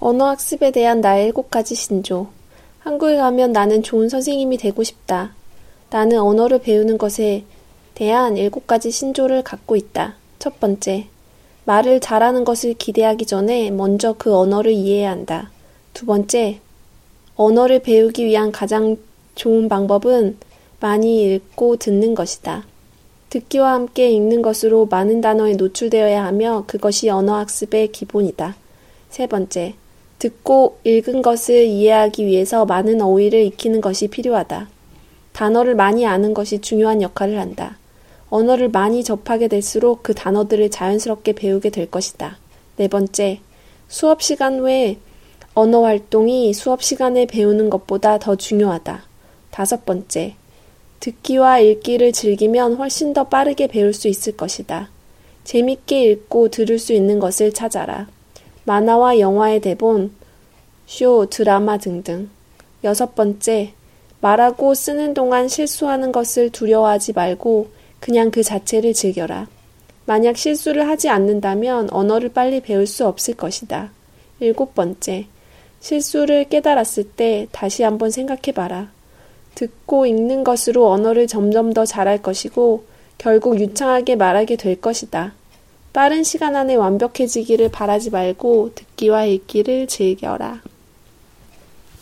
언어학습에 대한 나의 일곱 가지 신조. 한국에 가면 나는 좋은 선생님이 되고 싶다. 나는 언어를 배우는 것에 대한 일곱 가지 신조를 갖고 있다. 첫 번째, 말을 잘하는 것을 기대하기 전에 먼저 그 언어를 이해해야 한다. 두 번째, 언어를 배우기 위한 가장 좋은 방법은 많이 읽고 듣는 것이다. 듣기와 함께 읽는 것으로 많은 단어에 노출되어야 하며 그것이 언어학습의 기본이다. 세 번째, 듣고 읽은 것을 이해하기 위해서 많은 어휘를 익히는 것이 필요하다. 단어를 많이 아는 것이 중요한 역할을 한다. 언어를 많이 접하게 될수록 그 단어들을 자연스럽게 배우게 될 것이다. 네 번째, 수업 시간 외에 언어 활동이 수업 시간에 배우는 것보다 더 중요하다. 다섯 번째, 듣기와 읽기를 즐기면 훨씬 더 빠르게 배울 수 있을 것이다. 재밌게 읽고 들을 수 있는 것을 찾아라. 만화와 영화의 대본, 쇼, 드라마 등등. 여섯 번째, 말하고 쓰는 동안 실수하는 것을 두려워하지 말고 그냥 그 자체를 즐겨라. 만약 실수를 하지 않는다면 언어를 빨리 배울 수 없을 것이다. 일곱 번째, 실수를 깨달았을 때 다시 한번 생각해 봐라. 듣고 읽는 것으로 언어를 점점 더 잘할 것이고 결국 유창하게 말하게 될 것이다. 빠른 시간 안에 완벽해지기를 바라지 말고 듣기와 읽기를 즐겨라.